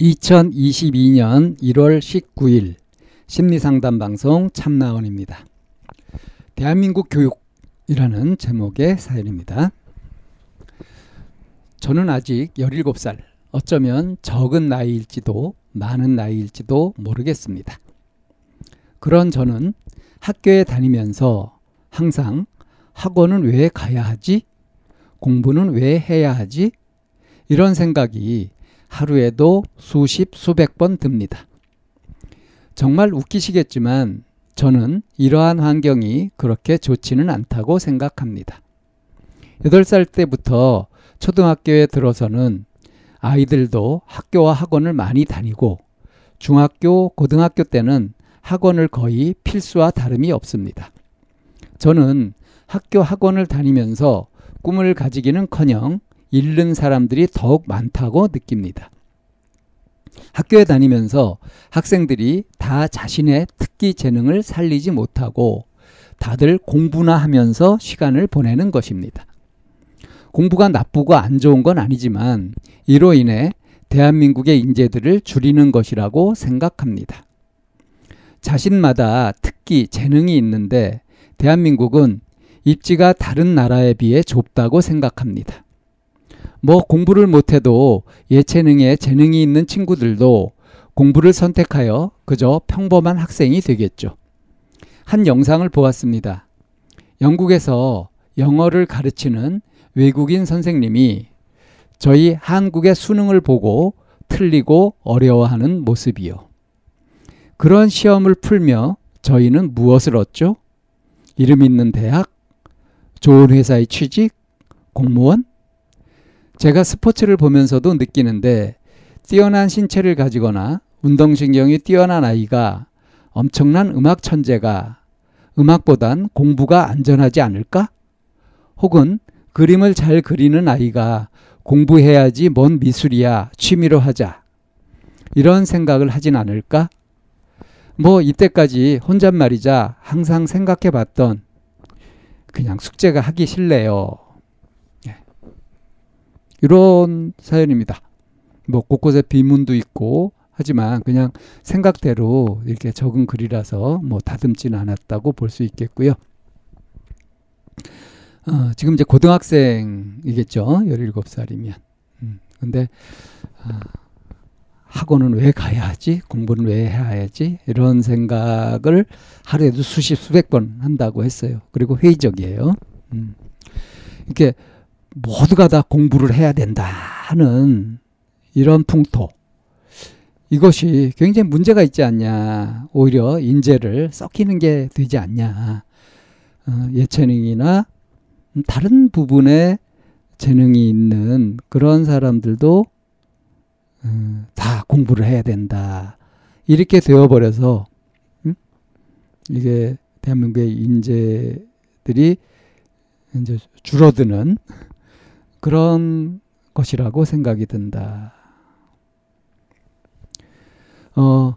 2022년 1월 19일 심리상담 방송 참나원입니다. 대한민국 교육이라는 제목의 사연입니다. 저는 아직 17살, 어쩌면 적은 나이일지도 많은 나이일지도 모르겠습니다. 그런 저는 학교에 다니면서 항상 학원은 왜 가야 하지? 공부는 왜 해야 하지? 이런 생각이 하루에도 수십, 수백 번 듭니다. 정말 웃기시겠지만 저는 이러한 환경이 그렇게 좋지는 않다고 생각합니다. 8살 때부터 초등학교에 들어서는 아이들도 학교와 학원을 많이 다니고 중학교, 고등학교 때는 학원을 거의 필수와 다름이 없습니다. 저는 학교 학원을 다니면서 꿈을 가지기는 커녕 잃는 사람들이 더욱 많다고 느낍니다. 학교에 다니면서 학생들이 다 자신의 특기 재능을 살리지 못하고 다들 공부나 하면서 시간을 보내는 것입니다. 공부가 나쁘고 안 좋은 건 아니지만 이로 인해 대한민국의 인재들을 줄이는 것이라고 생각합니다. 자신마다 특기, 재능이 있는데 대한민국은 입지가 다른 나라에 비해 좁다고 생각합니다. 뭐 공부를 못해도 예체능에 재능이 있는 친구들도 공부를 선택하여 그저 평범한 학생이 되겠죠. 한 영상을 보았습니다. 영국에서 영어를 가르치는 외국인 선생님이 저희 한국의 수능을 보고 틀리고 어려워하는 모습이요. 그런 시험을 풀며 저희는 무엇을 얻죠? 이름 있는 대학, 좋은 회사의 취직, 공무원? 제가 스포츠를 보면서도 느끼는데 뛰어난 신체를 가지거나 운동신경이 뛰어난 아이가 엄청난 음악 천재가 음악보단 공부가 안전하지 않을까? 혹은 그림을 잘 그리는 아이가 공부해야지 뭔 미술이야 취미로 하자. 이런 생각을 하진 않을까? 뭐 이때까지 혼잣말이자 항상 생각해 봤던 그냥 숙제가 하기 싫네요. 예. 이런 사연입니다. 뭐 곳곳에 비문도 있고 하지만 그냥 생각대로 이렇게 적은 글이라서 뭐 다듬지는 않았다고 볼 수 있겠고요. 어, 지금 이제 고등학생이겠죠. 17살이면. 음, 근데, 아, 학원은 왜 가야 하지? 공부는 왜 해야 하지? 이런 생각을 하루에도 수십, 수백 번 한다고 했어요. 그리고 회의적이에요. 음. 이렇게 모두가 다 공부를 해야 된다 하는 이런 풍토. 이것이 굉장히 문제가 있지 않냐. 오히려 인재를 썩히는 게 되지 않냐. 어, 예체능이나 다른 부분에 재능이 있는 그런 사람들도 음, 다 공부를 해야 된다. 이렇게 되어버려서 음? 이게 대한민국의 인재들이 이제 줄어드는 그런 것이라고 생각이 든다. 어,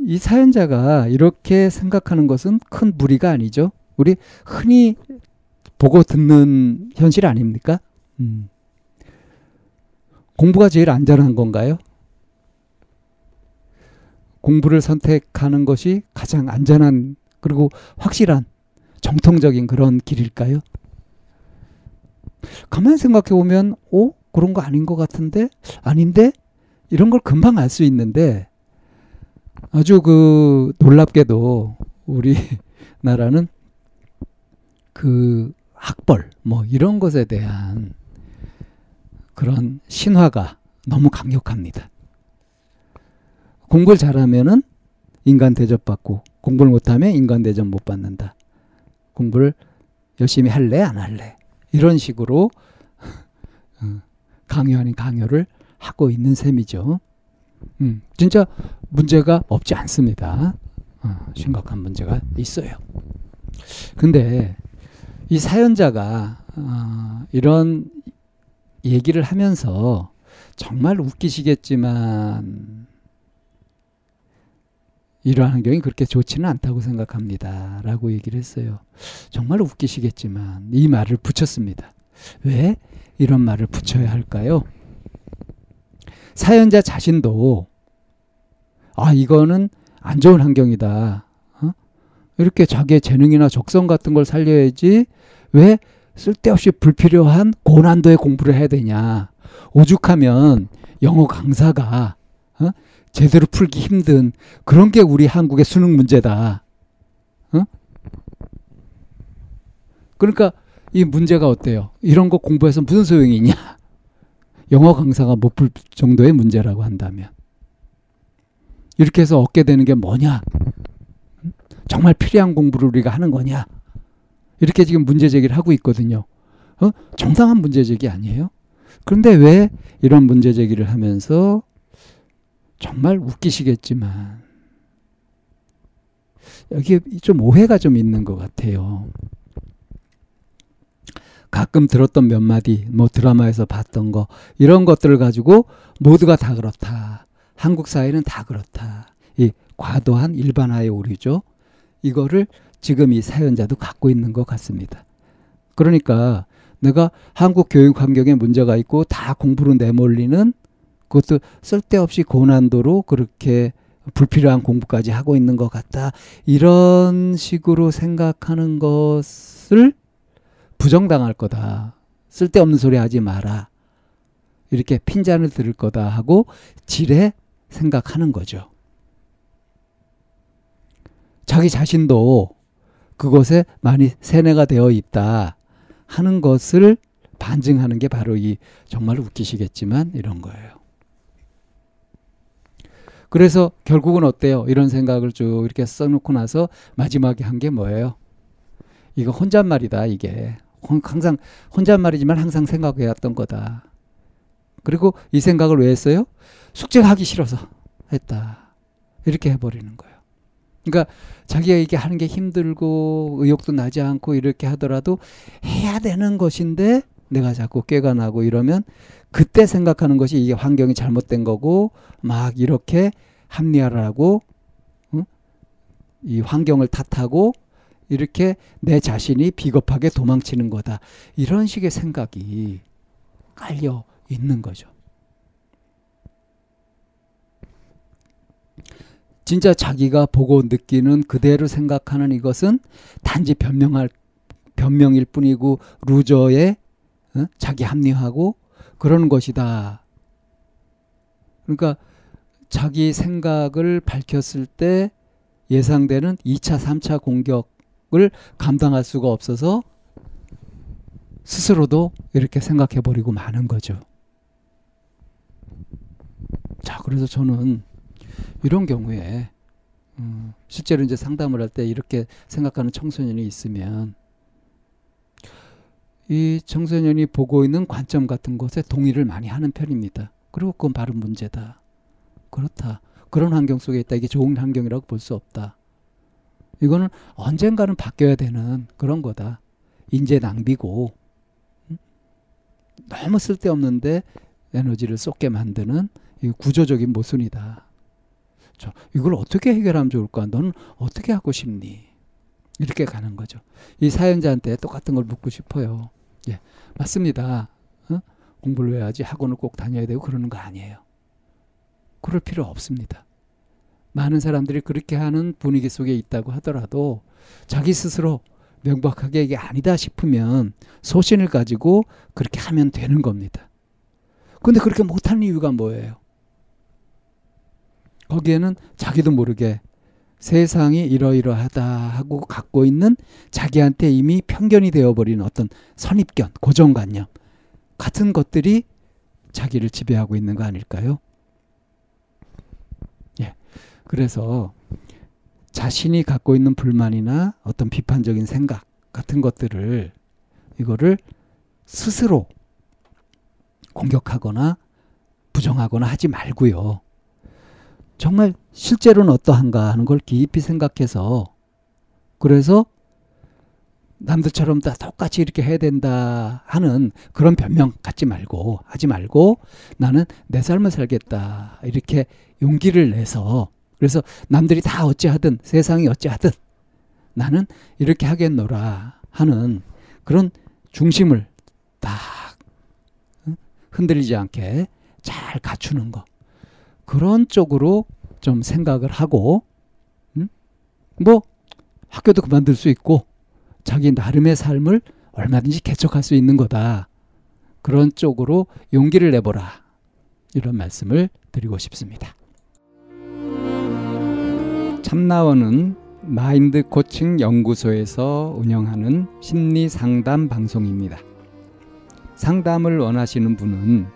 이 사연자가 이렇게 생각하는 것은 큰 무리가 아니죠. 우리 흔히 보고 듣는 현실 아닙니까? 음. 공부가 제일 안전한 건가요? 공부를 선택하는 것이 가장 안전한 그리고 확실한 정통적인 그런 길일까요? 가만히 생각해 보면, 오, 그런 거 아닌 것 같은데? 아닌데? 이런 걸 금방 알 수 있는데, 아주 그 놀랍게도 우리 나라는 그 학벌, 뭐 이런 것에 대한 그런 신화가 너무 강력합니다. 공부를 잘하면은 인간 대접받고 공부를 못하면 인간 대접 못 받는다. 공부를 열심히 할래 안 할래 이런 식으로 강요 아닌 강요를 하고 있는 셈이죠. 음, 진짜 문제가 없지 않습니다. 어, 심각한 문제가 있어요. 근데 이 사연자가 어, 이런 얘기를 하면서 정말 웃기시겠지만 이러한 환경이 그렇게 좋지는 않다고 생각합니다. 라고 얘기를 했어요. 정말 웃기시겠지만 이 말을 붙였습니다. 왜 이런 말을 붙여야 할까요? 사연자 자신도 아 이거는 안 좋은 환경이다. 어? 이렇게 자기의 재능이나 적성 같은 걸 살려야지 왜 쓸데없이 불필요한 고난도의 공부를 해야 되냐. 오죽하면 영어 강사가 어? 제대로 풀기 힘든 그런 게 우리 한국의 수능 문제다. 어? 그러니까 이 문제가 어때요? 이런 거 공부해서 무슨 소용이 있냐? 영어 강사가 못 풀 정도의 문제라고 한다면. 이렇게 해서 얻게 되는 게 뭐냐? 정말 필요한 공부를 우리가 하는 거냐? 이렇게 지금 문제 제기를 하고 있거든요. 어? 정당한 문제 제기 아니에요? 그런데 왜 이런 문제 제기를 하면서 정말 웃기시겠지만 여기에 좀 오해가 좀 있는 것 같아요. 가끔 들었던 몇 마디, 뭐 드라마에서 봤던 거, 이런 것들을 가지고 모두가 다 그렇다. 한국 사회는 다 그렇다. 이 과도한 일반화의 오류죠. 이거를 지금 이 사연자도 갖고 있는 것 같습니다. 그러니까 내가 한국 교육 환경에 문제가 있고 다 공부로 내몰리는 그것도 쓸데없이 고난도로 그렇게 불필요한 공부까지 하고 있는 것 같다. 이런 식으로 생각하는 것을 부정당할 거다. 쓸데없는 소리 하지 마라. 이렇게 핀잔을 들을 거다 하고 지레 생각하는 거죠. 자기 자신도 그것에 많이 세뇌가 되어 있다 하는 것을 반증하는 게 바로 이 정말 웃기시겠지만 이런 거예요. 그래서 결국은 어때요? 이런 생각을 쭉 이렇게 써놓고 나서 마지막에 한 게 뭐예요? 이거 혼잣말이다, 이게. 항상 혼잣말이지만 항상 생각해왔던 거다. 그리고 이 생각을 왜 했어요? 숙제가 하기 싫어서 했다. 이렇게 해버리는 거예요. 그러니까 자기가 이게 하는 게 힘들고 의욕도 나지 않고 이렇게 하더라도 해야 되는 것인데 내가 자꾸 꾀가 나고 이러면 그때 생각하는 것이 이게 환경이 잘못된 거고 막 이렇게 합리화를 하고 응? 이 환경을 탓하고 이렇게 내 자신이 비겁하게 도망치는 거다. 이런 식의 생각이 깔려 있는 거죠. 진짜 자기가 보고 느끼는 그대로 생각하는 이것은 단지 변명할 변명일 뿐이고 루저의 어? 자기 합리화하고 그런 것이다. 그러니까 자기 생각을 밝혔을 때 예상되는 2차, 3차 공격을 감당할 수가 없어서 스스로도 이렇게 생각해 버리고 마는 거죠. 자, 그래서 저는 이런 경우에 음, 실제로 이제 상담을 할 때 이렇게 생각하는 청소년이 있으면 이 청소년이 보고 있는 관점 같은 것에 동의를 많이 하는 편입니다. 그리고 그건 바로 문제다. 그렇다. 그런 환경 속에 있다. 이게 좋은 환경이라고 볼 수 없다. 이거는 언젠가는 바뀌어야 되는 그런 거다. 인재 낭비고 음? 너무 쓸데없는데 에너지를 쏟게 만드는 구조적인 모순이다. 저 이걸 어떻게 해결하면 좋을까? 너는 어떻게 하고 싶니? 이렇게 가는 거죠. 이 사연자한테 똑같은 걸 묻고 싶어요. 예, 맞습니다. 어? 공부를 왜 하지? 학원을 꼭 다녀야 되고 그러는 거 아니에요. 그럴 필요 없습니다. 많은 사람들이 그렇게 하는 분위기 속에 있다고 하더라도 자기 스스로 명백하게 이게 아니다 싶으면 소신을 가지고 그렇게 하면 되는 겁니다. 근데 그렇게 못하는 이유가 뭐예요? 거기에는 자기도 모르게 세상이 이러이러하다 하고 갖고 있는 자기한테 이미 편견이 되어버린 어떤 선입견, 고정관념 같은 것들이 자기를 지배하고 있는 거 아닐까요? 예. 그래서 자신이 갖고 있는 불만이나 어떤 비판적인 생각 같은 것들을 이거를 스스로 공격하거나 부정하거나 하지 말고요. 정말 실제로는 어떠한가 하는 걸 깊이 생각해서 그래서 남들처럼 다 똑같이 이렇게 해야 된다 하는 그런 변명 갖지 말고 하지 말고 나는 내 삶을 살겠다 이렇게 용기를 내서 그래서 남들이 다 어찌하든 세상이 어찌하든 나는 이렇게 하겠노라 하는 그런 중심을 딱 흔들리지 않게 잘 갖추는 거 그런 쪽으로 좀 생각을 하고 음? 뭐 학교도 그만둘 수 있고 자기 나름의 삶을 얼마든지 개척할 수 있는 거다. 그런 쪽으로 용기를 내보라. 이런 말씀을 드리고 싶습니다. 참나원은 마인드 코칭 연구소에서 운영하는 심리 상담 방송입니다. 상담을 원하시는 분은